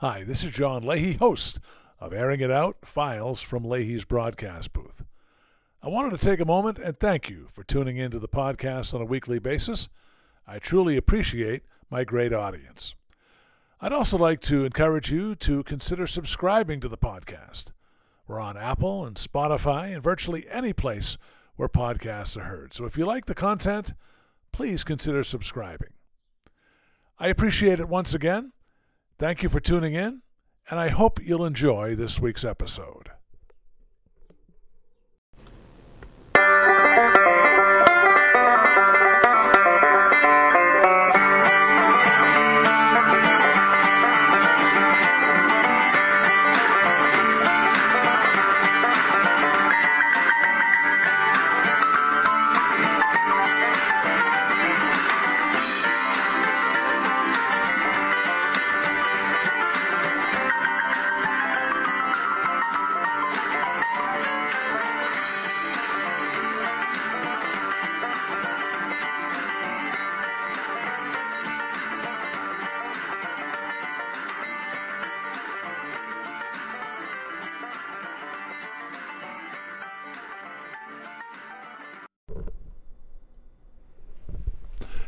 Hi, this is John Leahy, host of Airing It Out Files from Leahy's broadcast booth. I wanted to take a moment and thank you for tuning into the podcast on a weekly basis. I truly appreciate my great audience. I'd also like to encourage you to consider subscribing to the podcast. We're on Apple and Spotify and virtually any place where podcasts are heard. So if you like the content, please consider subscribing. I appreciate it once again. Thank you for tuning in, and I hope you'll enjoy this week's episode.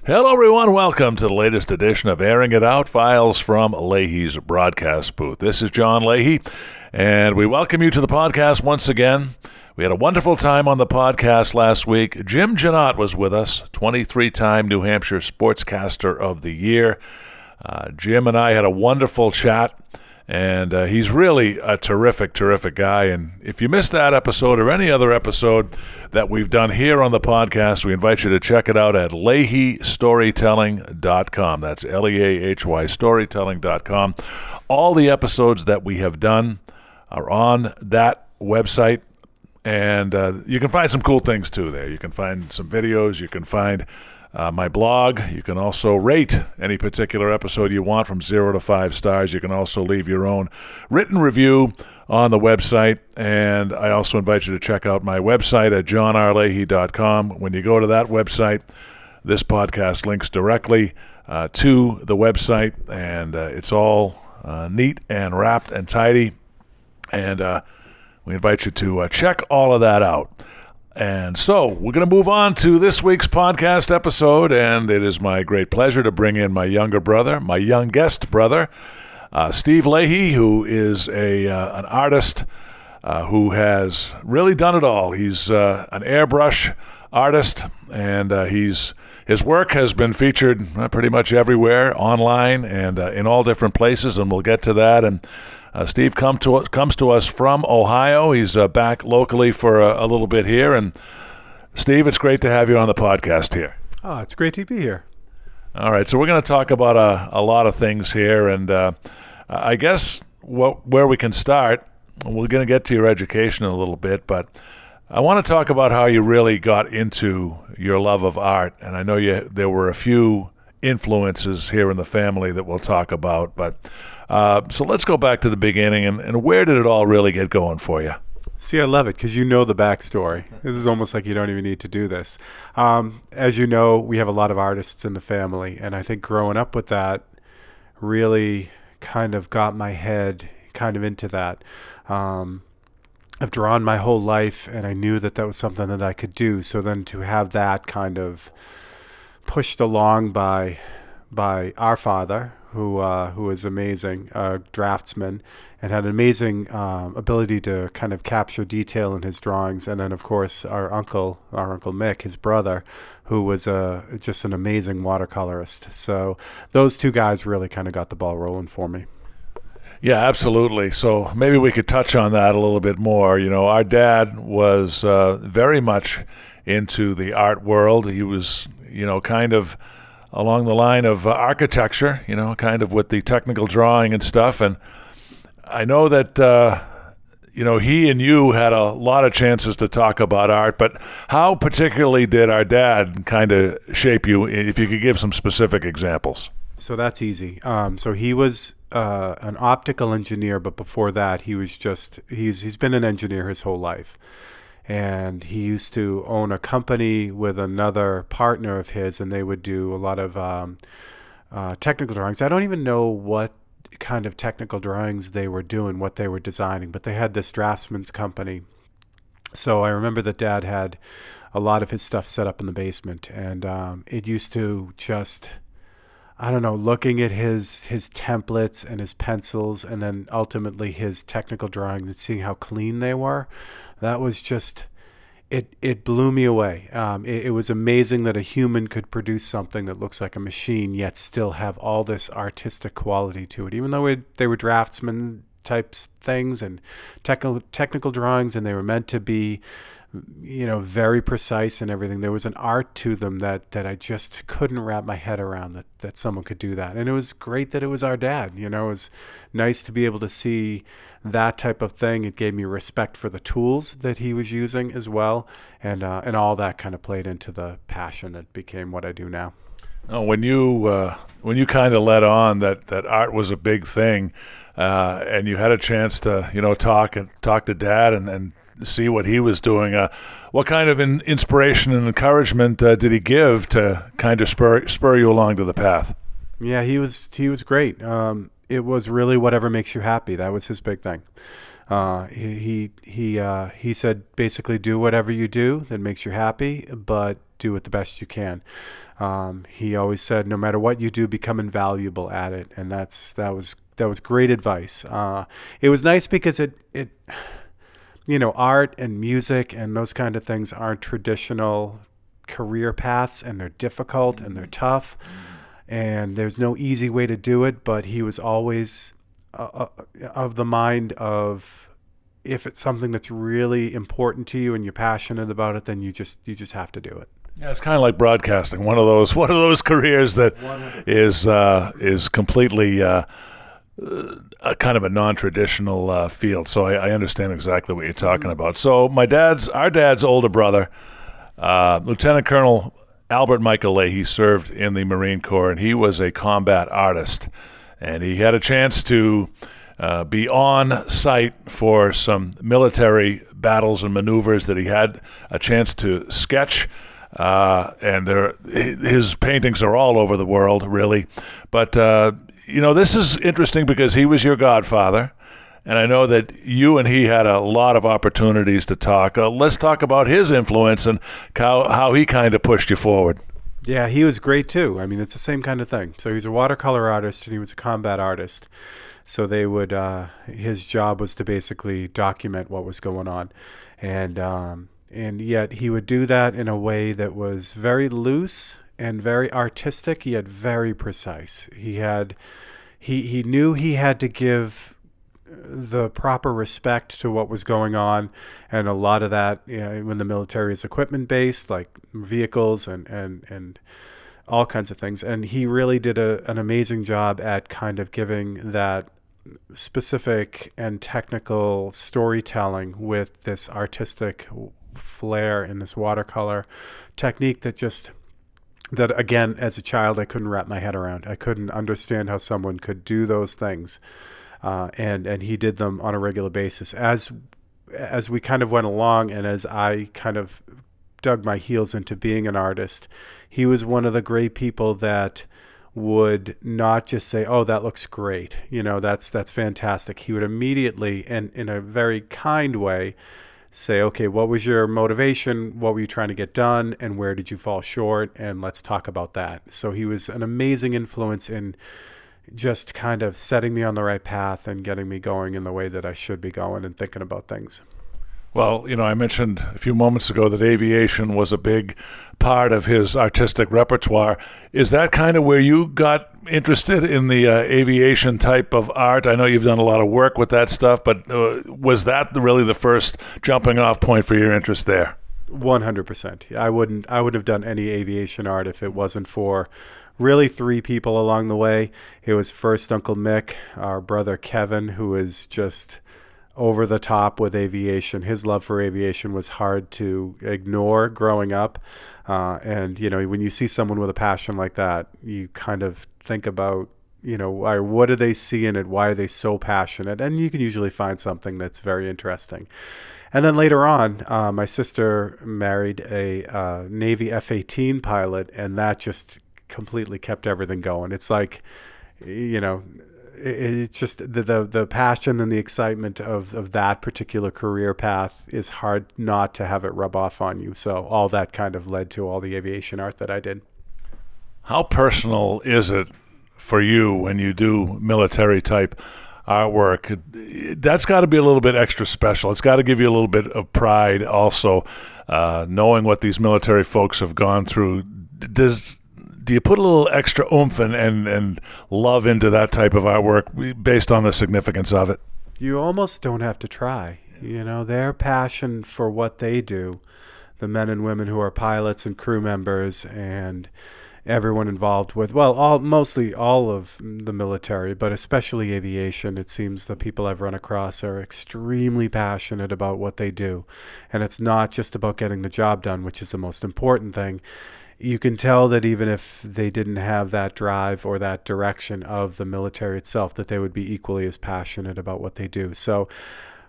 Hello, everyone. Welcome to the latest edition of Airing It Out Files from Leahy's broadcast booth. This is John Leahy, and we welcome you to the podcast once again. We had a wonderful time on the podcast last week. Jim Janot was with us, 23 time New Hampshire Sportscaster of the Year. Uh, Jim and I had a wonderful chat and uh, he's really a terrific, terrific guy. And if you missed that episode or any other episode that we've done here on the podcast, we invite you to check it out at leahystorytelling.com. That's L E A H Y storytelling.com. All the episodes that we have done are on that website. And uh, you can find some cool things too there. You can find some videos. You can find uh, my blog. You can also rate any particular episode you want from zero to five stars. You can also leave your own written review on the website. And I also invite you to check out my website at johnrleahy.com. When you go to that website, this podcast links directly uh, to the website, and uh, it's all uh, neat and wrapped and tidy. And uh, we invite you to uh, check all of that out. And so we're going to move on to this week's podcast episode, and it is my great pleasure to bring in my younger brother, my youngest brother, uh, Steve Leahy, who is a uh, an artist uh, who has really done it all. He's uh, an airbrush artist, and uh, he's his work has been featured uh, pretty much everywhere, online and in all different places, and we'll get to that and. Uh, Steve come to us, comes to us from Ohio. He's uh, back locally for a, a, little bit here. And Steve, it's great to have you on the podcast here. Oh, it's great to be here. All right, so we're going to talk about a, a lot of things here, and uh, I guess what, where we can start, we're going to get to your education in a little bit, but I want to talk about how you really got into your love of art, and I know you there were a few influences here in the family that we'll talk about, but uh, so let's go back to the beginning and, and where did it all really get going for you? See, I love it because you know the backstory. This is almost like you don't even need to do this. Um, as you know, we have a lot of artists in the family, and I think growing up with that really kind of got my head kind of into that. Um, I've drawn my whole life, and I knew that that was something that I could do. So then to have that kind of pushed along by by our father, who uh, who was amazing uh, draftsman and had an amazing um, ability to kind of capture detail in his drawings. And then, of course, our uncle, our uncle Mick, his brother, who was uh, just an amazing watercolorist. So those two guys really kind of got the ball rolling for me. Yeah, absolutely. So maybe we could touch on that a little bit more. You know, our dad was uh, very much into the art world. He was, you know, kind of along the line of uh, architecture, you know, kind of with the technical drawing and stuff. And I know that, uh, you know, he and you had a lot of chances to talk about art, but how particularly did our dad kind of shape you, if you could give some specific examples? So that's easy. Um, so he was uh, an optical engineer, but before that, he was just, he's, he's been an engineer his whole life and he used to own a company with another partner of his, and they would do a lot of um, uh, technical drawings. I don't even know what kind of technical drawings they were doing, what they were designing. But they had this draftsman's company. So I remember that dad had a lot of his stuff set up in the basement. And um, it used to just. I don't know, looking at his his templates and his pencils, and then ultimately his technical drawings, and seeing how clean they were, that was just it it blew me away. Um, it, it, was amazing that a human could produce something that looks like a machine, yet still have all this artistic quality to it. Even though it, they were draftsman types things and technical technical drawings, and they were meant to be, you know, very precise and everything. There was an art to them that that I just couldn't wrap my head around that that someone could do that. And it was great that it was our dad. You know, it was nice to be able to see that type of thing. It gave me respect for the tools that he was using as well, and uh, and all that kind of played into the passion that became what I do now. Oh, when you uh, when you kind of let on that that art was a big thing, uh, and you had a chance to you know talk and talk to Dad and, and see what he was doing. Uh, what kind of in, inspiration and encouragement uh, did he give to kind of spur spur you along to the path? Yeah, he was he was great. Um, it was really whatever makes you happy. That was his big thing. Uh, he he he, uh, he said basically do whatever you do that makes you happy, but do it the best you can. Um, he always said no matter what you do, become invaluable at it, and that's that was that was great advice. Uh, it was nice because it it you know art and music and those kind of things aren't traditional career paths, and they're difficult and they're tough. Mm-hmm and there's no easy way to do it, but he was always uh, uh, of the mind of if it's something that's really important to you and you're passionate about it, then you just you just have to do it. Yeah, it's kind of like broadcasting. One of those one of those careers that 100%. is uh, is completely uh, a kind of a non-traditional uh, field. So I, I, understand exactly what you're talking mm-hmm. about. So my dad's our dad's older brother, uh, Lieutenant Colonel Albert Michael Leahy served in the Marine Corps, and he was a combat artist. And he had a chance to uh, be on site for some military battles and maneuvers that he had a chance to sketch. Uh, and his paintings are all over the world, really. But, uh, you know, this is interesting because he was your godfather. And I know that you and he had a lot of opportunities to talk. Uh, let's talk about his influence and how, how he kind of pushed you forward. Yeah, he was great too. I mean, it's the same kind of thing. So he's a watercolor artist and he was a combat artist. So they would, uh, his job was to basically document what was going on. And, um, and yet he would do that in a way that was very loose and very artistic. Had very precise. He had, he, he knew he had to give the proper respect to what was going on, and a lot of that, you know, when the military is equipment based, like vehicles and and and all kinds of things. And he really did a, an amazing job at kind of giving that specific and technical storytelling with this artistic flair and this watercolor technique that just that again as a child I couldn't wrap my head around. I couldn't understand how someone could do those things uh, and and he did them on a regular basis. As as we kind of went along, and as I kind of dug my heels into being an artist, he was one of the great people that would not just say, "Oh, that looks great," you know, that's that's fantastic. He would immediately, and in a very kind way, say, "Okay, what was your motivation? What were you trying to get done, and where did you fall short? And let's talk about that." So he was an amazing influence in just kind of setting me on the right path and getting me going in the way that I should be going and thinking about things. Well, you know, I mentioned a few moments ago that aviation was a big part of his artistic repertoire. Is that kind of where you got interested in the uh, aviation type of art? I know you've done a lot of work with that stuff, but uh, was that really the first jumping off point for your interest there? One hundred percent. I wouldn't. I would have done any aviation art if it wasn't for really three people along the way. It was first Uncle Mick, our brother Kevin, who is just over the top with aviation. His love for aviation was hard to ignore growing up. Uh, and, you know, when you see someone with a passion like that, you kind of think about, you know, why, what do they see in it? Why are they so passionate? And you can usually find something that's very interesting. And then later on, uh, my sister married a uh, Navy F 18 pilot, and that just completely kept everything going. It's like, you know, it's just the, the the passion and the excitement of of that particular career path is hard not to have it rub off on you. So all that kind of led to all the aviation art that I did. How personal is it for you when you do military type artwork? That's got to be a little bit extra special. It's got to give you a little bit of pride, also, uh, knowing what these military folks have gone through. Does do you put a little extra oomph and, and, and love into that type of artwork based on the significance of it? You almost don't have to try. You know, their passion for what they do, the men and women who are pilots and crew members and everyone involved with well all mostly all of the military but especially aviation it seems the people I've run across are extremely passionate about what they do and it's not just about getting the job done which is the most important thing you can tell that even if they didn't have that drive or that direction of the military itself that they would be equally as passionate about what they do. So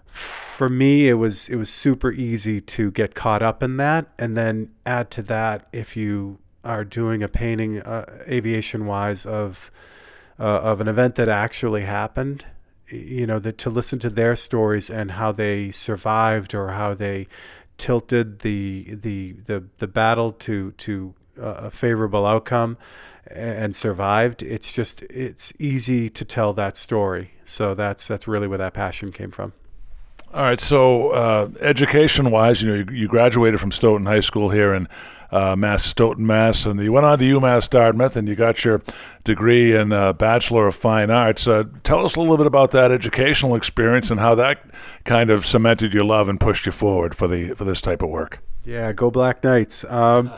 for me it was it was super easy to get caught up in that. And then add to that if you are doing a painting uh, aviation wise of uh, of an event that actually happened you know that to listen to their stories and how they survived or how they tilted the the the, the battle to to a favorable outcome and survived it's just it's easy to tell that story. So that's that's really where that passion came from all right. So, uh, education-wise, you know, you, you, graduated from Stoughton High School here in uh, Mass Stoughton, Mass, and you went on to UMass Dartmouth, and you got your degree in uh, Bachelor of Fine Arts. Uh, tell us a little bit about that educational experience and how that kind of cemented your love and pushed you forward for the for this type of work. Yeah, go Black Knights. Um,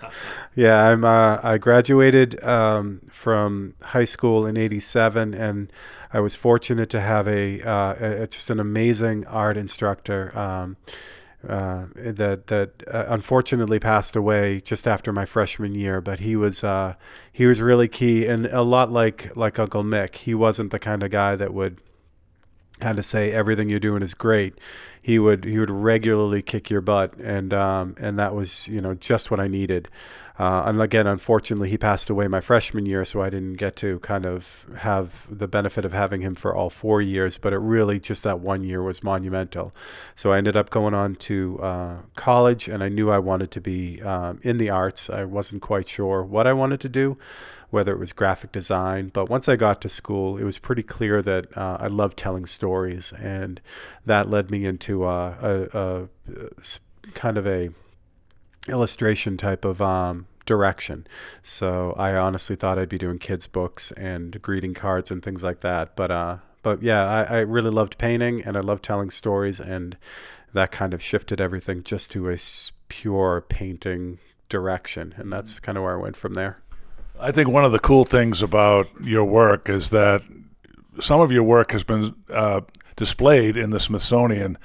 yeah, I'm. Uh, I graduated um, from high school in '87, and I was fortunate to have a, uh, a just an amazing art instructor um, uh, that that uh, unfortunately passed away just after my freshman year. But he was uh, he was really key, and a lot like like Uncle Mick. He wasn't the kind of guy that would kind of say everything you're doing is great. He would he would regularly kick your butt, and um, and that was you know just what I needed. Uh, and again, unfortunately, he passed away my freshman year, so I didn't get to kind of have the benefit of having him for all four years. But it really just that one year was monumental. So I ended up going on to uh, college, and I knew I wanted to be um, in the arts. I wasn't quite sure what I wanted to do, whether it was graphic design. But once I got to school, it was pretty clear that uh, I loved telling stories, and that led me into uh, a, a, a kind of a illustration type of um, direction. So I honestly thought I'd be doing kids books and greeting cards and things like that. But uh, but yeah, I, I really loved painting and I loved telling stories, and that kind of shifted everything just to a pure painting direction, and that's kind of where I went from there. I think one of the cool things about your work is that some of your work has been uh, displayed in the Smithsonian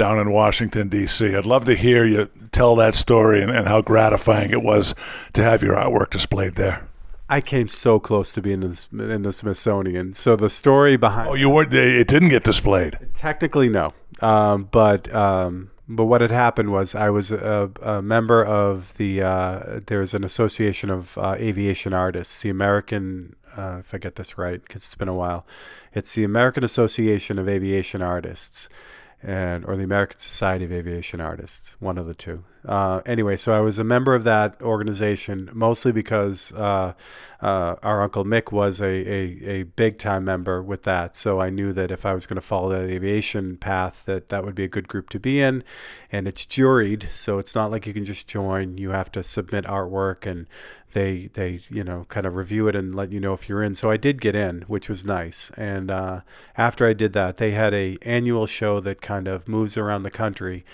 down in Washington, D.C. I'd love to hear you tell that story and, and how gratifying it was to have your artwork displayed there. I came so close to being in the, in the Smithsonian. So the story behind oh, you weren't. It didn't get displayed. Technically, no. Um, but um, but what had happened was I was a, a member of the. Uh, there's an association of uh, aviation artists, the American. Uh, if I get this right, because it's been a while, it's the American Association of Aviation Artists and or the American Society of Aviation Artists, one of the two. Uh, anyway, so I was a member of that organization mostly because uh, uh, our uncle Mick was a, a, a big time member with that. So I knew that if I was going to follow that aviation path, that that would be a good group to be in. And it's juried, so it's not like you can just join. You have to submit artwork and they they you know kind of review it and let you know if you're in. So I did get in, which was nice. And uh, after I did that, they had a annual show that kind of moves around the country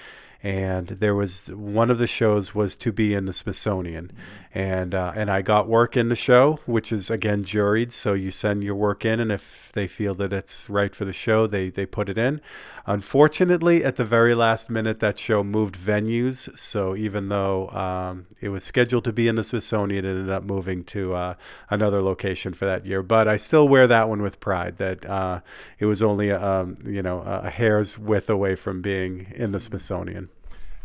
and there was one of the shows was to be in the Smithsonian, and uh, and I got work in the show, which is again juried. So you send your work in, and if they feel that it's right for the show, they they put it in. Unfortunately, at the very last minute, that show moved venues. So even though um, it was scheduled to be in the Smithsonian, it ended up moving to uh, another location for that year. But I still wear that one with pride. That uh, it was only um, you know a hair's width away from being in the Smithsonian.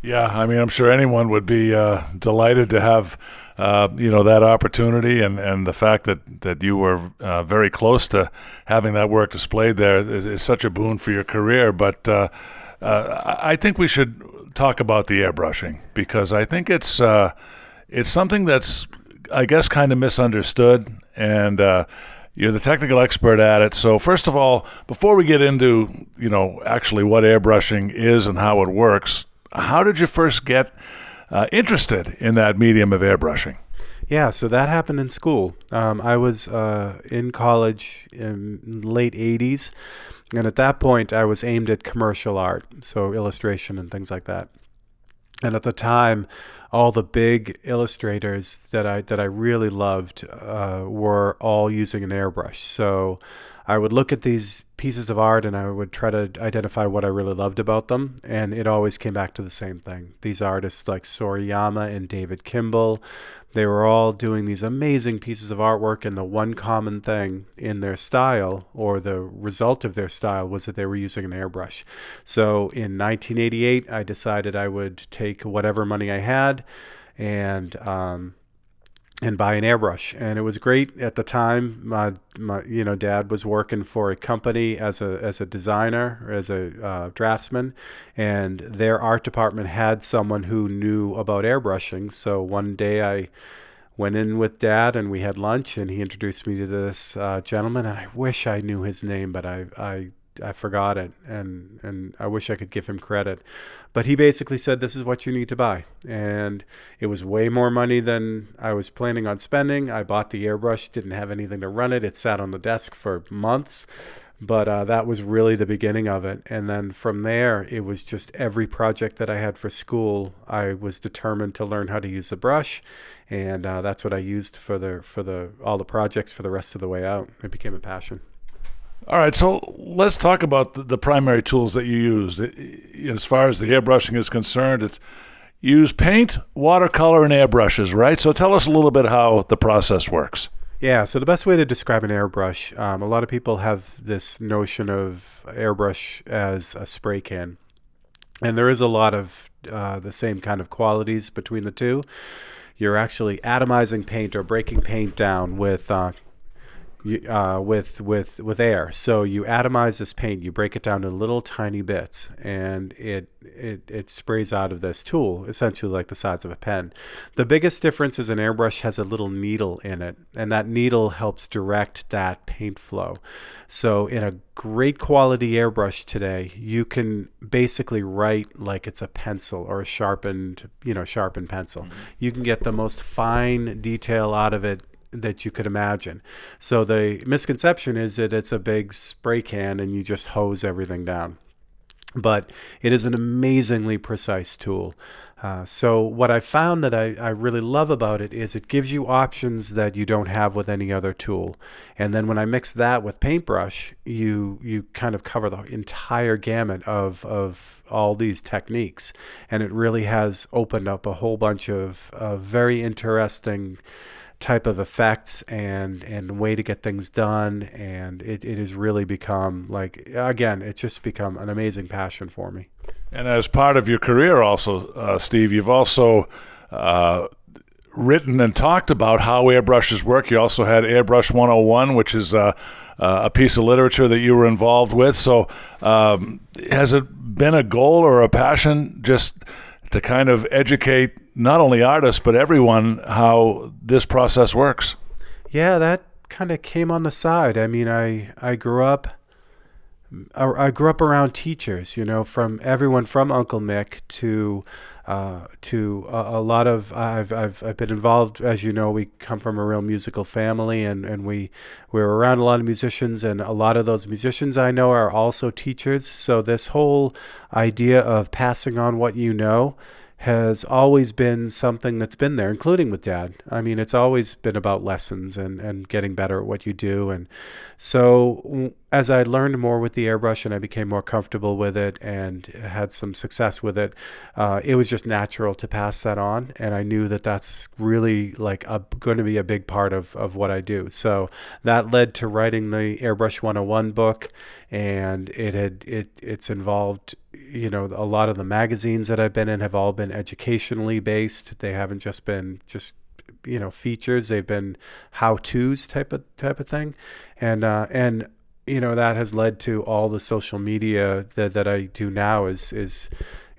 Yeah, I mean, I'm sure anyone would be uh, delighted to have, uh, you know, that opportunity, and, and the fact that that you were uh, very close to having that work displayed there is, is such a boon for your career. But uh, uh, I think we should talk about the airbrushing because I think it's uh, it's something that's I guess kind of misunderstood, and you're the technical expert at it. So first of all, before we get into you know actually what airbrushing is and how it works how did you first get uh, interested in that medium of airbrushing? Yeah, so that happened in school. Um, I was uh, in college in late 80s, and at that point I was aimed at commercial art, so illustration and things like that. And at the time, all the big illustrators that I that I really loved uh, were all using an airbrush. So I would look at these pieces of art and I would try to identify what I really loved about them. And it always came back to the same thing. These artists like Sorayama and David Kimble, they were all doing these amazing pieces of artwork. And the one common thing in their style or the result of their style was that they were using an airbrush. So in 1988, I decided I would take whatever money I had and, um, and buy an airbrush. And it was great at the time. My, my you know dad was working for a company as a as a designer as a uh, draftsman. And their art department had someone who knew about airbrushing. So one day i went in with dad and we had lunch and he introduced me to this uh, gentleman. And i wish i knew his name but i i I forgot it, and and I wish I could give him credit, but he basically said this is what you need to buy, and it was way more money than I was planning on spending. I bought the airbrush, didn't have anything to run it. It sat on the desk for months, but uh, that was really the beginning of it. And then from there, it was just every project that I had for school, I was determined to learn how to use the brush, and uh, that's what I used for the for the all the projects for the rest of the way out. It became a passion. All right, so let's talk about the, the primary tools that you used. As far as the airbrushing is concerned, it's use paint, watercolor, and airbrushes, right? So tell us a little bit how the process works. Yeah, so the best way to describe an airbrush, um, a lot of people have this notion of airbrush as a spray can. And there is a lot of uh, the same kind of qualities between the two. You're actually atomizing paint or breaking paint down with uh, uh, with with with air. So you atomize this paint, you break it down in little tiny bits, and it it it sprays out of this tool, essentially like the size of a pen. The biggest difference is an airbrush has a little needle in it, and that needle helps direct that paint flow. So in a great quality airbrush today, you can basically write like it's a pencil or a sharpened, you know, sharpened pencil. Mm-hmm. You can get the most fine detail out of it that you could imagine. So the misconception is that it's a big spray can and you just hose everything down. But it is an amazingly precise tool. Uh, so what I found that I, I really love about it is it gives you options that you don't have with any other tool. And then when I mix that with paintbrush, you you kind of cover the entire gamut of, of all these techniques. And it really has opened up a whole bunch of, of very interesting type of effects and and way to get things done. And it, it has really become like again it's just become an amazing passion for me. And as part of your career also uh, steve you've also uh, written and talked about how airbrushes work. You also had airbrush 101 which is uh, a piece of literature that you were involved with. So um, has it been a goal or a passion just to kind of educate not only artists but everyone how this process works. Yeah, that kind of came on the side. I mean, I I grew up I grew up around teachers, you know, from everyone from Uncle Mick to uh, to a, a, lot of I've, I've I've been involved, as you know, we come from a real musical family, and and we we're around a lot of musicians, and a lot of those musicians I know are also teachers. So this whole idea of passing on what you know has always been something that's been there, including with dad. I mean, it's always been about lessons and, and getting better at what you do. And so as I learned more with the airbrush and I became more comfortable with it and had some success with it, uh, it was just natural to pass that on. And I knew that that's really like going to be a big part of, of what I do. So that led to writing the Airbrush 101 book and it had, it, it's involved you know, a lot of the magazines that I've been in have all been educationally based. They haven't just been just you know features. They've been how tos type of type of thing, and uh, and you know that has led to all the social media that, that I do now is is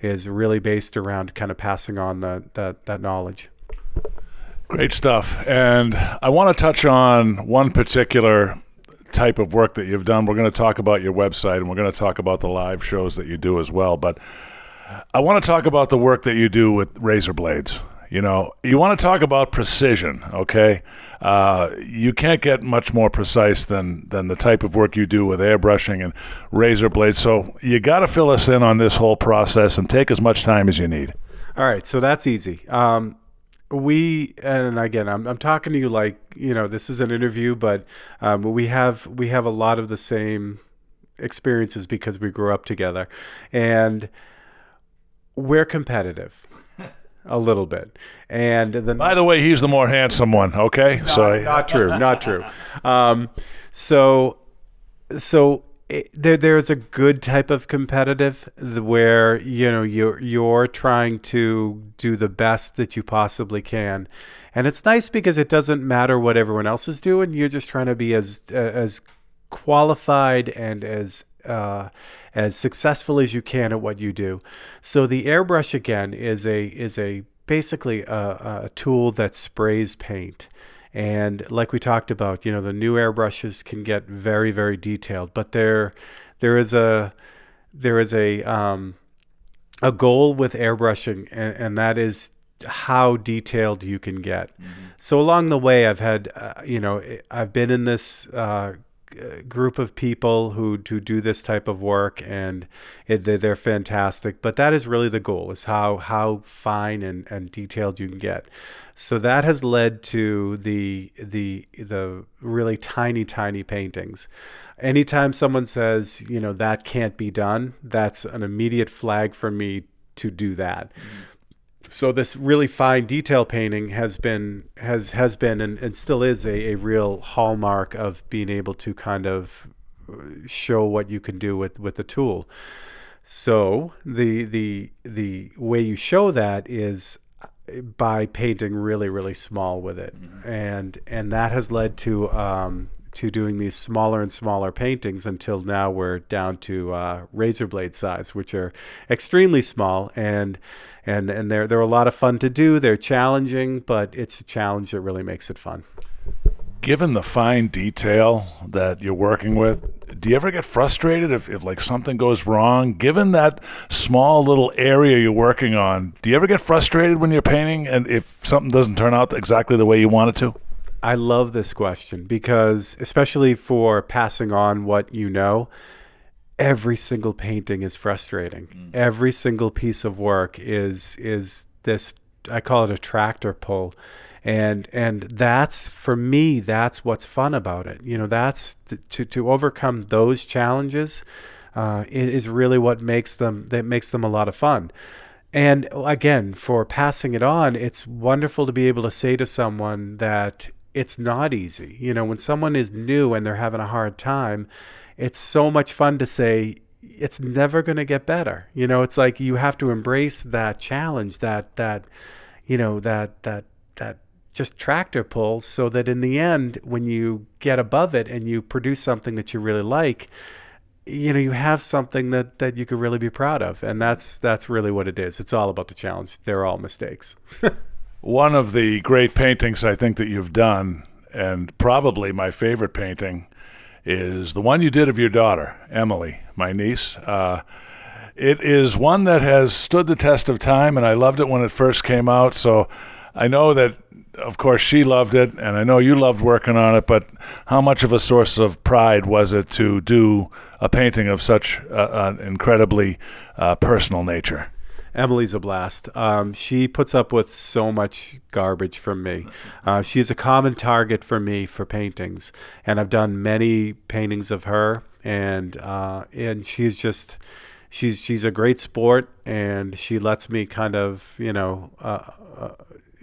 is really based around kind of passing on that that, that knowledge. Great stuff. And I want to touch on one particular type of work that you've done. We're going to talk about your website and we're going to talk about the live shows that you do as well. But I want to talk about the work that you do with razor blades. You know, you want to talk about precision, okay? Uh, you can't get much more precise than than the type of work you do with airbrushing and razor blades. So you got to fill us in on this whole process and take as much time as you need. All right, so that's easy. Um, we and again, I'm I'm talking to you like you know this is an interview, but um, we have we have a lot of the same experiences because we grew up together, and we're competitive a little bit. And then, by the way, he's the more handsome one. Okay, not, so not true, not true. Um, so, so it, there, there's a good type of competitive where you know you're you're trying to do the best that you possibly can, and it's nice because it doesn't matter what everyone else is doing. You're just trying to be as as qualified and as uh, as successful as you can at what you do. So the airbrush again is a is a basically a, a tool that sprays paint. And like we talked about, you know, the new airbrushes can get very, very detailed, but there, there is a, there is a, um, a goal with airbrushing, and, and that is how detailed you can get. Mm-hmm. So along the way, I've had, uh, you know, I've been in this uh, group of people who, who do this type of work and it, they're fantastic. But that is really the goal is how how fine and, and detailed you can get. So that has led to the the the really tiny tiny paintings. Anytime someone says you know that can't be done that's an immediate flag for me to do that. Mm-hmm so this really fine detail painting has been has has been and, and still is a, a real hallmark of being able to kind of show what you can do with with the tool. So the the the way you show that is by painting really really small with it. Mm-hmm. and and that has led to um, to doing these smaller and smaller paintings until now we're down to uh, razor blade size which are extremely small. And and and they're they're a lot of fun to do. They're challenging, but it's a challenge that really makes it fun. Given the fine detail that you're working with, do you ever get frustrated if, if like something goes wrong? Given that small little area you're working on, do you ever get frustrated when you're painting and if something doesn't turn out exactly the way you want it to? I love this question because especially for passing on what you know, every single painting is frustrating. Mm. Every single piece of work is is this I call it a tractor pull. And and that's for me that's what's fun about it. You know, that's the, to to overcome those challenges uh, is really what makes them that makes them a lot of fun. And again, for passing it on, it's wonderful to be able to say to someone that it's not easy. You know, when someone is new and they're having a hard time, it's so much fun to say it's never going to get better. You know, it's like you have to embrace that challenge, that that you know, that that that just tractor pull so that in the end when you get above it and you produce something that you really like, you know, you have something that that you could really be proud of. And that's that's really what it is. It's all about the challenge. They're all mistakes. One of the great paintings I think that you've done and probably my favorite painting is the one you did of your daughter, Emily, my niece. Uh, it is one that has stood the test of time, and I loved it when it first came out. So I know that, of course, she loved it, and I know you loved working on it. But how much of a source of pride was it to do a painting of such uh, an incredibly uh, personal nature? Emily's a blast. Um, she puts up with so much garbage from me. Uh, she's a common target for me for paintings, and I've done many paintings of her, and uh, and she's just she's she's a great sport, and she lets me kind of you know. Uh, uh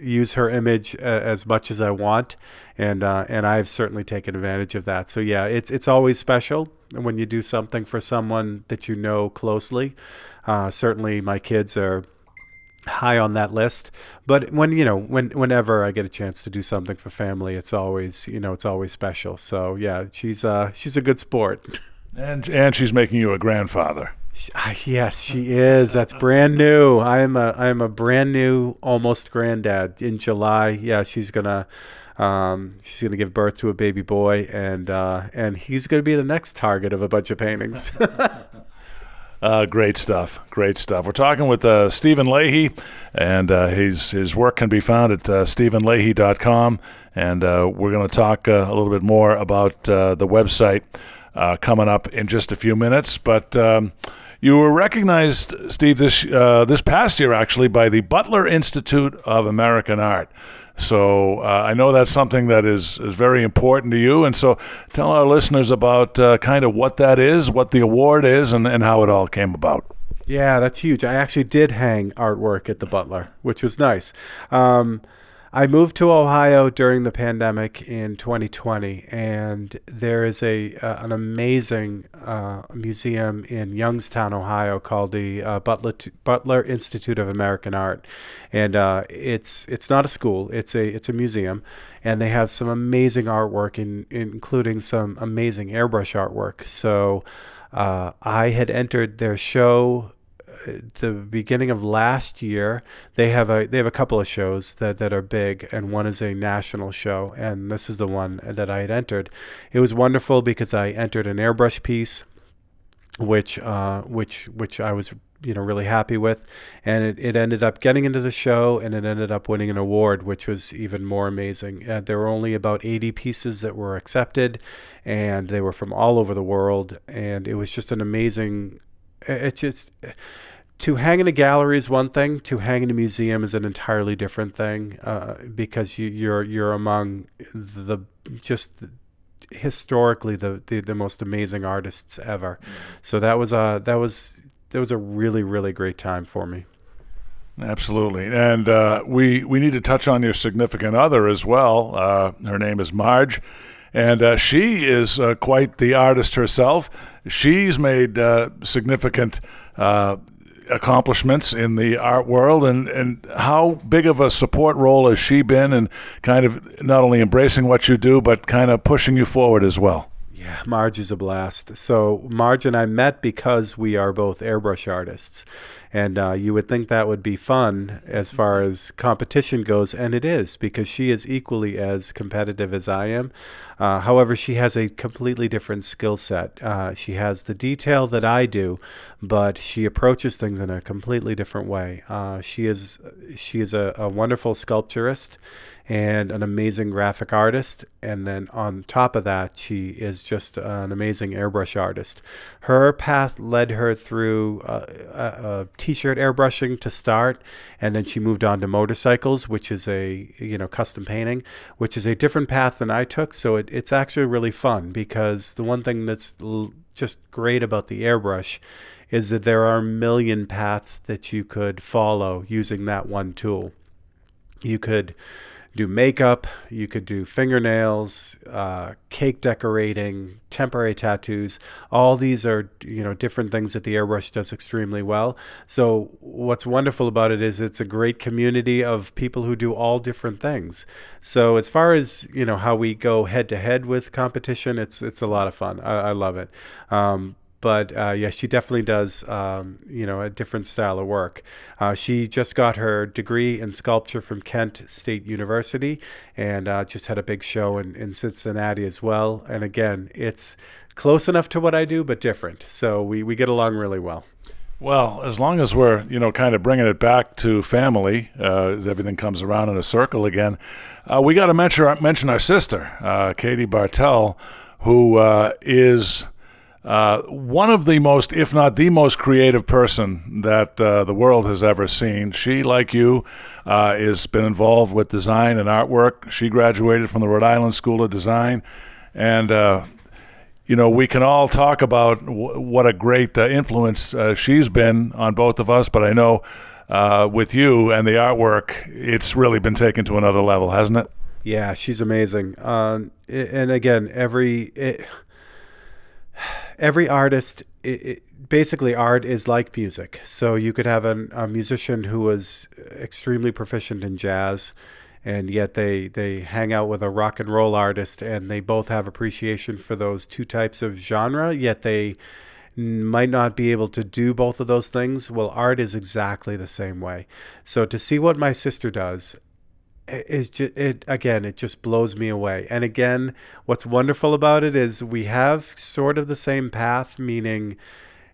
use her image uh, as much as I want, and uh, and I've certainly taken advantage of that. So yeah, it's it's always special when you do something for someone that you know closely. Uh, certainly, my kids are high on that list. But when you know, when whenever I get a chance to do something for family, it's always you know it's always special. So yeah, she's uh she's a good sport. And and she's making you a grandfather. Uh, yes, she is. That's brand new. I am a I am a brand new almost granddad in July. Yeah, she's gonna. Um, she's gonna give birth to a baby boy, and uh, and he's gonna be the next target of a bunch of paintings. Uh, great stuff. Great stuff. We're talking with uh, Steven Leahy, and uh, his, his work can be found at uh, stevenleahy.com. And uh, we're going to talk uh, a little bit more about uh, the website coming up in just a few minutes. But um, you were recognized, Steve, this, this past year actually by the Butler Institute of American Art. So uh, I know that's something that is, is very important to you. And so tell our listeners about uh, kind of what that is, what the award is, and, and how it all came about. Yeah, that's huge. I actually did hang artwork at the Butler, which was nice. Um, I moved to Ohio during the pandemic in 2020, and there is a uh, an amazing uh, museum in Youngstown, Ohio, called the uh, Butler Butler Institute of American Art, and uh, it's it's not a school; it's a it's a museum, and they have some amazing artwork, in, including some amazing airbrush artwork. So. Uh, I had entered their show the beginning of last year, they have a they have a couple of shows that, that are big, and one is a national show, and this is the one that I had entered. It was wonderful because I entered an airbrush piece, which uh, which which I was you know really happy with, and it, it ended up getting into the show, and it ended up winning an award, which was even more amazing. Uh, there were only about 80 pieces that were accepted, and they were from all over the world, and it was just an amazing. It just to hang in a gallery is one thing. To hang in a museum is an entirely different thing uh, because you, you're you're among the just historically the, the, the most amazing artists ever. Mm-hmm. So that was a that was that was a really really great time for me. Absolutely, and uh, we we need to touch on your significant other as well. Uh, her name is Marge, and uh, she is uh, quite the artist herself. She's made uh, significant uh, accomplishments in the art world and, and how big of a support role has she been in kind of not only embracing what you do but kind of pushing you forward as well? Yeah marge is a blast. So marge and i met because we are both airbrush artists and uh, you would think that would be fun as far as competition goes, and it is because she is equally as competitive as I am. Uh, however, she has a completely different skill set. Uh, she has the detail that I do, but she approaches things in a completely different way. Uh, she is she is a, a wonderful sculpturist and an amazing graphic artist. And then on top of that, she is just an amazing airbrush artist. Her path led her through uh, a t-shirt airbrushing to start, and then she moved on to motorcycles, which is a you know custom painting, which is a different path than I took. So it, it's actually really fun because the one thing that's l- just great about the airbrush is that there are a million paths that you could follow using that one tool. You could do makeup, you could do fingernails, uh, cake decorating, temporary tattoos. All these are you know different things that the airbrush does extremely well. So what's wonderful about it is it's a great community of people who do all different things. So as far as you know how we go head to head with competition, it's it's a lot of fun. I, I love it. Um, but uh, yeah, she definitely does, um, you know, a different style of work. Uh, she just got her degree in sculpture from Kent State University, and uh, just had a big show in, in Cincinnati as well. And again, it's close enough to what I do, but different. So we, we get along really well. Well, as long as we're, you know, kind of bringing it back to family, uh, as everything comes around in a circle again, uh, we got to mention our, mention our sister, uh, Katie Bartell, who uh, is uh, one of the most, if not the most creative person that uh, the world has ever seen. She, like you, uh, has been involved with design and artwork. She graduated from the Rhode Island School of Design. And, uh, you know, we can all talk about w- what a great uh, influence she's been on both of us, but I know uh, with you and the artwork, it's really been taken to another level, hasn't it? Yeah, she's amazing. And again, every it, every artist, it, it, basically, art is like music. So you could have an, a musician who was extremely proficient in jazz, and yet they they hang out with a rock and roll artist, and they both have appreciation for those two types of genre. Yet they might not be able to do both of those things. Well, art is exactly the same way. So to see what my sister does is just it again it just blows me away. And again what's wonderful about it is we have sort of the same path meaning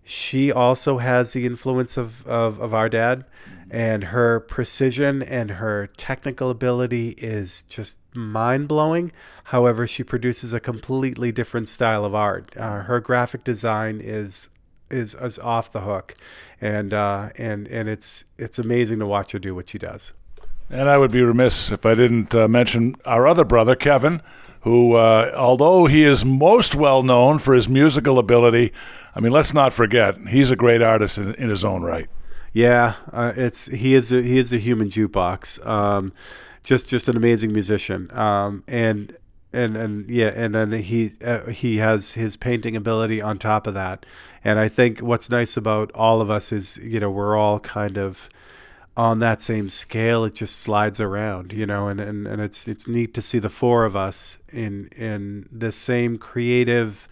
she also has the influence of, of, of our dad and her precision and her technical ability is just mind-blowing. However she produces a completely different style of art. Uh, her graphic design is is is off the hook and uh, and and it's it's amazing to watch her do what she does And I would be remiss if I didn't uh, mention our other brother, Kevin, who, uh, although he is most well known for his musical ability, I mean, let's not forget, he's a great artist in, in his own right. Yeah, uh, it's he is a, he is a human jukebox. Um, just just an amazing musician. Um, and and and yeah, and then he uh, he has his painting ability on top of that. And I think what's nice about all of us is you know we're all kind of on that same scale. It just slides around, you know, and, and, and it's it's neat to see the four of us in in the same creative,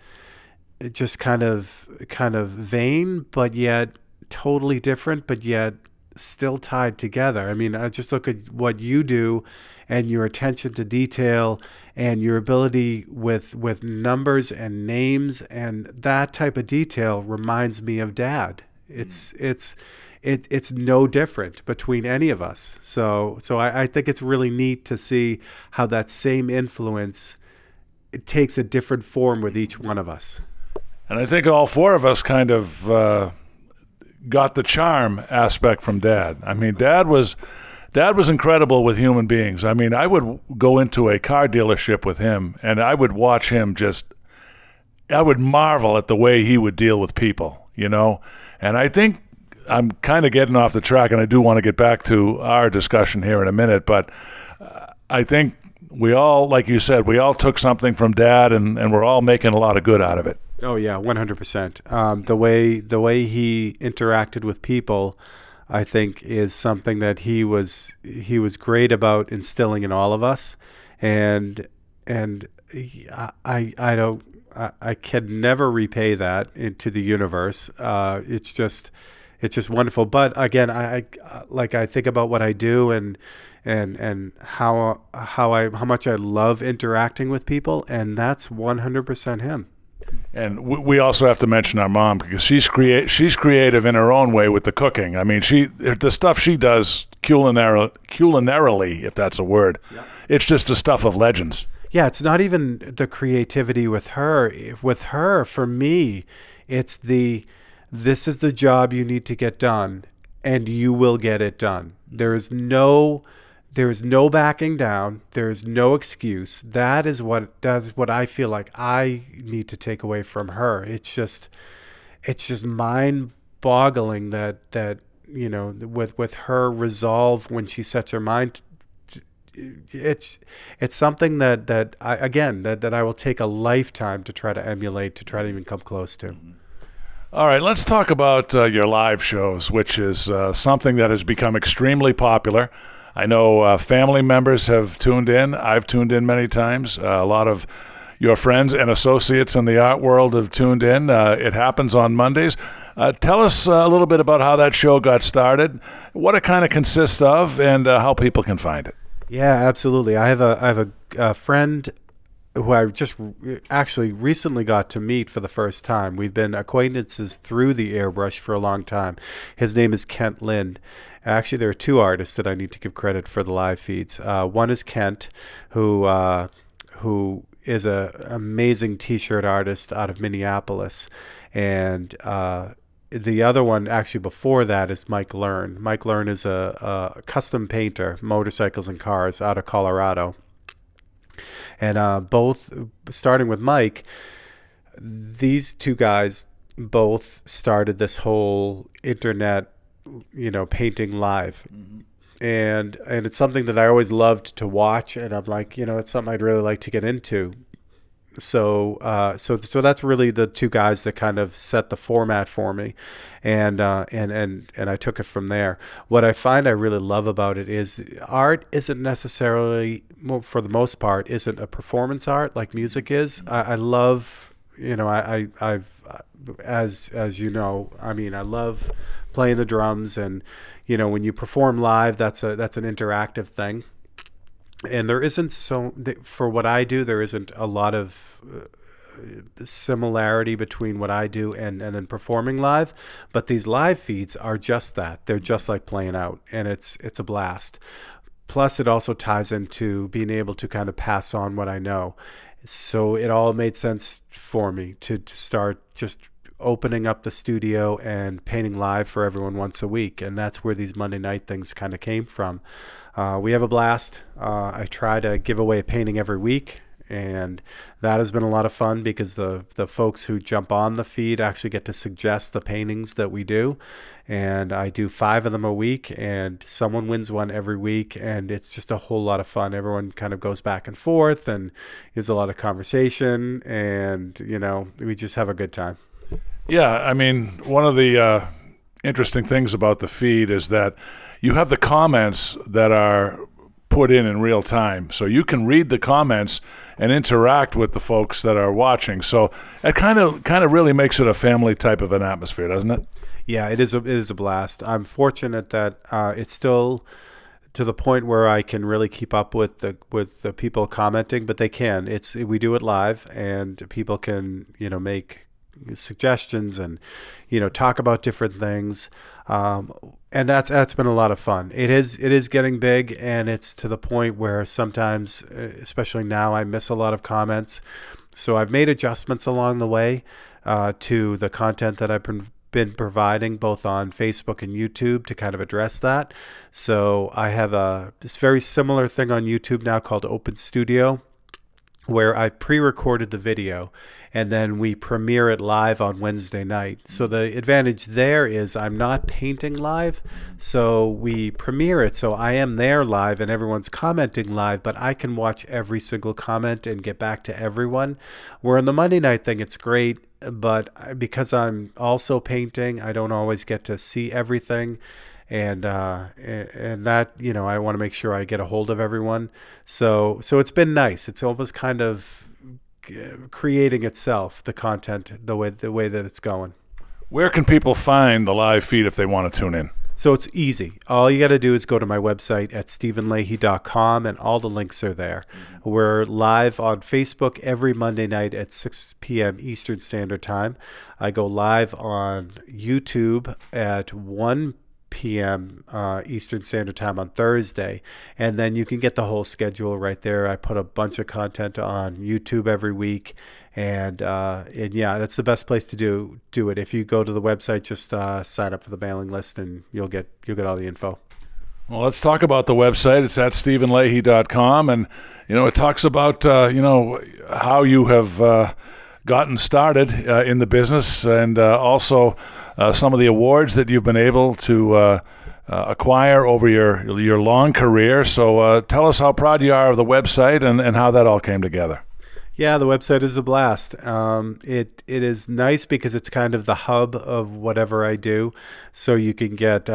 just kind of kind of vein, but yet totally different, but yet still tied together. I mean, I just look at what you do and your attention to detail and your ability with with numbers and names and that type of detail reminds me of dad. It's it's it, it's no different between any of us. So so I, I think it's really neat to see how that same influence it takes a different form with each one of us. And I think all four of us kind of uh, got the charm aspect from Dad. I mean, Dad was Dad was incredible with human beings. I mean, I would go into a car dealership with him, and I would watch him just. I would marvel at the way he would deal with people, you know. And I think I'm kind of getting off the track, and I do want to get back to our discussion here in a minute. But uh, I think we all, like you said, we all took something from Dad, and, and we're all making a lot of good out of it. Oh yeah, one hundred percent. The way the way he interacted with people, I think, is something that he was he was great about instilling in all of us, and and I, I don't I, I can never repay that into the universe. Uh, it's just it's just wonderful. But again, I, I like I think about what I do and and and how how I how much I love interacting with people, and that's one hundred percent him. And we, we also have to mention our mom because she's create she's creative in her own way with the cooking. I mean, she the stuff she does culinary, culinarily, if that's a word, it's just the stuff of legends. Yeah, it's not even the creativity with her. With her, for me, it's the this is the job you need to get done, and you will get it done. Mm. There is no there is no backing down. There is no excuse. That is what that's what I feel like I need to take away from her. It's just it's just mind boggling that that you know with with her resolve when she sets her mind it's it's something that that I again that, that I will take a lifetime to try to emulate to try to even come close to. All right, let's talk about uh, your live shows, which is uh, something that has become extremely popular. I know uh, family members have tuned in. I've tuned in many times. Uh, a lot of your friends and associates in the art world have tuned in. Uh, it happens on Mondays. Uh, tell us a little bit about how that show got started, what it kind of consists of, and uh, how people can find it. Yeah, absolutely. I have a I have a, a friend who I just re- actually recently got to meet for the first time. We've been acquaintances through the airbrush for a long time. His name is Kent Lind. Actually, there are two artists that I need to give credit for the live feeds. Uh, one is Kent, who uh, who is a amazing T-shirt artist out of Minneapolis, and uh, the other one actually before that is Mike Learn. Mike Learn is a, a custom painter, motorcycles and cars out of Colorado. And uh, both, starting with Mike, these two guys both started this whole internet you know, painting live. And and it's something that I always loved to watch, and I'm like, you know, it's something I'd really like to get into so uh, so so that's really the two guys that kind of set the format for me, and uh, and and and I took it from there. What I find I really love about it is art isn't necessarily, for the most part, isn't a performance art like music is. I, I love, you know, I, I I've as as you know, I mean, I love playing the drums, and you know, when you perform live, that's a that's an interactive thing and there isn't so for what I do there isn't a lot of uh, similarity between what I do and and then performing live but these live feeds are just that. They're just like playing out and it's it's a blast. Plus it also ties into being able to kind of pass on what I know. So it all made sense for me to, to start just opening up the studio and painting live for everyone once a week and that's where these Monday night things kind of came from uh, we have a blast. Uh, I try to give away a painting every week, and that has been a lot of fun because the the folks who jump on the feed actually get to suggest the paintings that we do, and I do five of them a week, and someone wins one every week, and it's just a whole lot of fun. Everyone kind of goes back and forth, and there's a lot of conversation, and you know we just have a good time. Yeah, I mean one of the uh, interesting things about the feed is that you have the comments that are put in in real time. So you can read the comments and interact with the folks that are watching. So it kind of kind of really makes it a family type of an atmosphere, doesn't it? Yeah, it is a it is a blast. I'm fortunate that uh, it's still to the point where I can really keep up with the with the people commenting, but they can. It's we do it live, and people can you know make suggestions and you know talk about different things um, and that's that's been a lot of fun. It is it is getting big and it's to the point where sometimes uh, especially now i miss a lot of comments. So i've made adjustments along the way uh, to the content that i've been been providing both on Facebook and YouTube to kind of address that. So I have a this very similar thing on YouTube now called Open Studio where I pre-recorded the video and then we premiere it live on Wednesday night. So the advantage there is I'm not painting live, so we premiere it so I am there live and everyone's commenting live, but I can watch every single comment and get back to everyone. Where on the Monday night thing it's great, but because I'm also painting, I don't always get to see everything and uh, and that you know I want to make sure I get a hold of everyone. So so it's been nice. It's almost kind of creating itself the content the way the way that it's going. Where can people find the live feed if they want to tune in? So it's easy. All you got to do is go to my website at stevenleahy.com and all the links are there. Mm-hmm. We're live on Facebook every Monday night at 6 p.m. Eastern Standard Time. I go live on YouTube at 1 p.m. Uh, Eastern Standard Time on Thursday, and then you can get the whole schedule right there. I put a bunch of content on YouTube every week, and uh, and yeah, that's the best place to do do it. If you go to the website, just uh, sign up for the mailing list, and you'll get you'll get all the info. Well, let's talk about the website. It's at stevenleahy.com, and you know it talks about uh, you know how you have uh, gotten started uh, in the business and uh, also uh, some of the awards that you've been able to uh, uh, acquire over your your long career. So uh, tell us how proud you are of the website and, and how that all came together. Yeah, the website is a blast. Um, it it is nice because it's kind of the hub of whatever I do. So you can get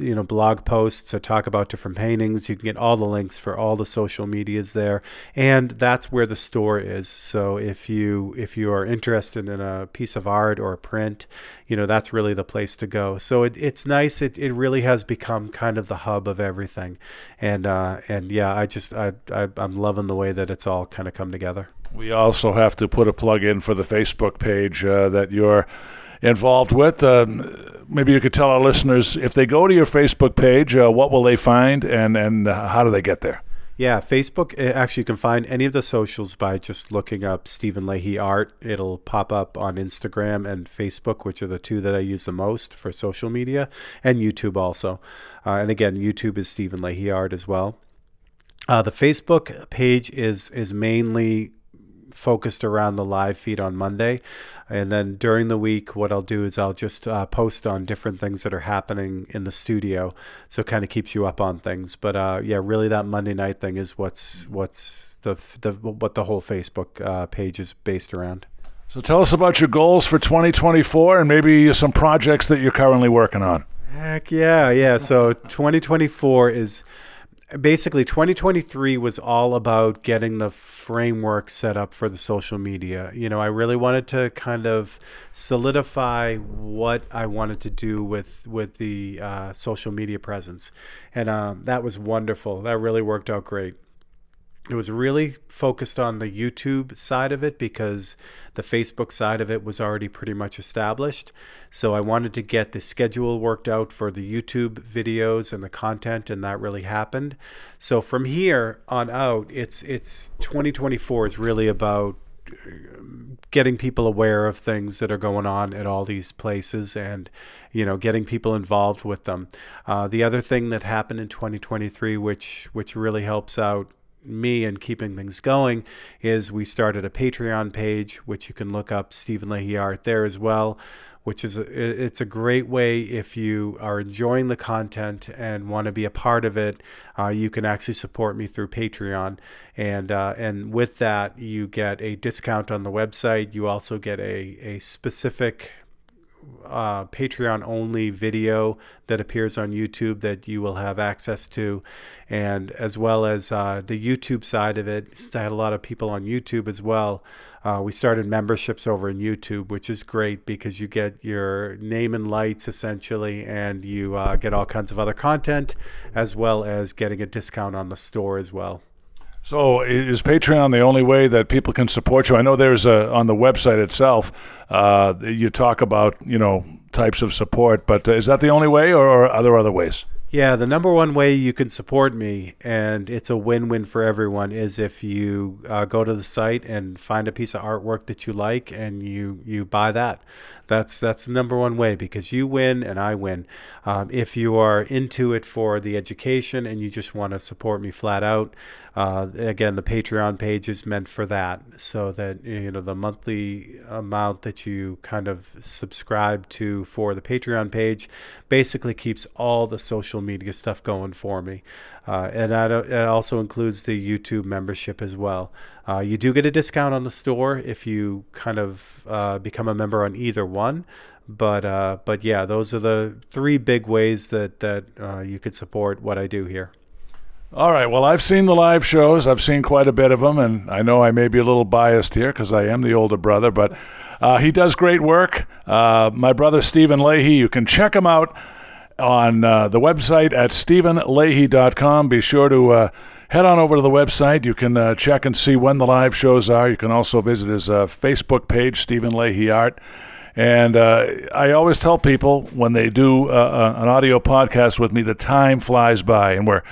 you know blog posts that talk about different paintings. You can get all the links for all the social medias there, and that's where the store is. So if you if you are interested in a piece of art or a print, you know that's really the place to go. So it, it's nice. It, it really has become kind of the hub of everything, and uh, and yeah, I just I, I I'm loving the way that it's all kind of come together. We also have to put a plug in for the Facebook page uh, that you're involved with. Uh, maybe you could tell our listeners if they go to your Facebook page, uh, what will they find and, and how do they get there? Yeah, Facebook. Eh, actually, you can find any of the socials by just looking up Steven Leahy Art. It'll pop up on Instagram and Facebook, which are the two that I use the most for social media, and YouTube also. Uh, and again, YouTube is Steven Leahy Art as well. Uh, the Facebook page is is mainly focused around the live feed on Monday. And then during the week, what I'll do is I'll just uh, post on different things that are happening in the studio. So it kind of keeps you up on things. But uh, yeah, really that Monday night thing is what's what's the, the what the whole Facebook uh, page is based around. So tell us about your goals for 2024 and maybe some projects that you're currently working on. Heck yeah, yeah. So 2024 is basically 2023 was all about getting the framework set up for the social media. You know, I really wanted to kind of solidify what I wanted to do with with the uh, social media presence, and um, that was wonderful. That really worked out great it was really focused on the YouTube side of it because the Facebook side of it was already pretty much established. So I wanted to get the schedule worked out for the YouTube videos and the content, and that really happened. So from here on out, it's it's 2024 is really about um, getting people aware of things that are going on at all these places and you know getting people involved with them uh, the other thing that happened in 2023 which which really helps out me and keeping things going is we started a Patreon page, which you can look up Steven Leahy Art there as well. Which is a, it's a great way if you are enjoying the content and want to be a part of it. Uh, you can actually support me through Patreon, and uh, and with that you get a discount on the website. You also get a a specific uh, Patreon only video that appears on YouTube that you will have access to, and as well as uh, the YouTube side of it. Since I had a lot of people on YouTube as well, uh, we started memberships over in YouTube, which is great because you get your name and lights essentially, and you uh, get all kinds of other content, as well as getting a discount on the store as well. So is Patreon the only way that people can support you? I know there's a on the website itself. Uh, you talk about you know types of support, but uh, is that the only way, or are there other ways? Yeah, the number one way you can support me, and it's a win win for everyone, is if you uh, go to the site and find a piece of artwork that you like and you, you buy that. That's, that's the number one way because you win and I win. Um, if you are into it for the education and you just want to support me flat out, uh, again, the Patreon page is meant for that, so that you know the monthly amount that you kind of subscribe to for the Patreon page basically keeps all the social media stuff going for me, uh, and that uh, also includes the YouTube membership as well. Uh, you do get a discount on the store if you kind of uh, become a member on either one but uh, but yeah, those are the three big ways that that you could support what I do here. All right. Well, I've seen the live shows. I've seen quite a bit of them, and I know I may be a little biased here because I am the older brother, but uh, he does great work. Uh, my brother Steven Leahy, you can check him out on uh, the website at stevenleahy.com. Be sure to uh, head on over to the website. You can uh, check and see when the live shows are. You can also visit his uh, Facebook page, Steven Leahy Art. And I always tell people when they do an audio podcast with me, the time flies by, and we're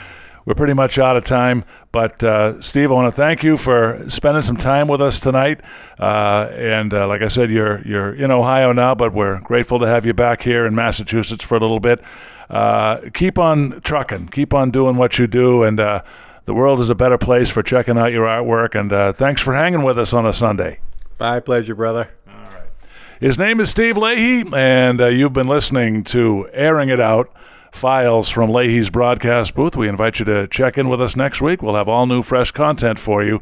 we're pretty much out of time. But uh, Steve, I want to thank you for spending some time with us tonight. Uh, and uh, like I said, you're you're in Ohio now, but we're grateful to have you back here in Massachusetts for a little bit. Uh, keep on trucking, keep on doing what you do, and uh, the world is a better place for checking out your artwork. And uh, thanks for hanging with us on a Sunday. My pleasure, brother. All right. His name is Steve Leahy, and you've been listening to Airing It Out files from Leahy's broadcast booth. We invite you to check in with us next week. We'll have all new, fresh content for you.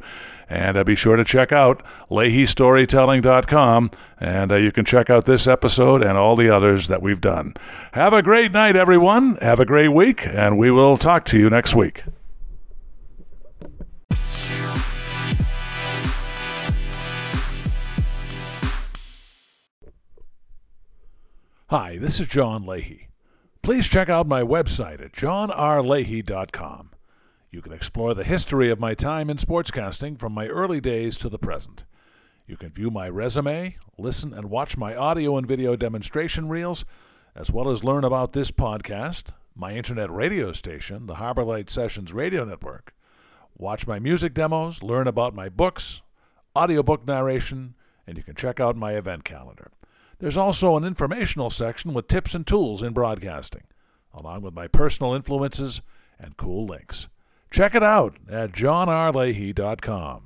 And uh, be sure to check out LeahyStorytelling.com, and uh, you can check out this episode and all the others that we've done. Have a great night, everyone. Have a great week, and we will talk to you next week. Hi, this is John Leahy. Please check out my website at johnrleahy.com. You can explore the history of my time in sportscasting from my early days to the present. You can view my resume, listen and watch my audio and video demonstration reels, as well as learn about this podcast, my internet radio station, the Harbor Light Sessions Radio Network. Watch my music demos, learn about my books, audiobook narration, and you can check out my event calendar. There's also an informational section with tips and tools in broadcasting, along with my personal influences and cool links. Check it out at johnrleahy.com.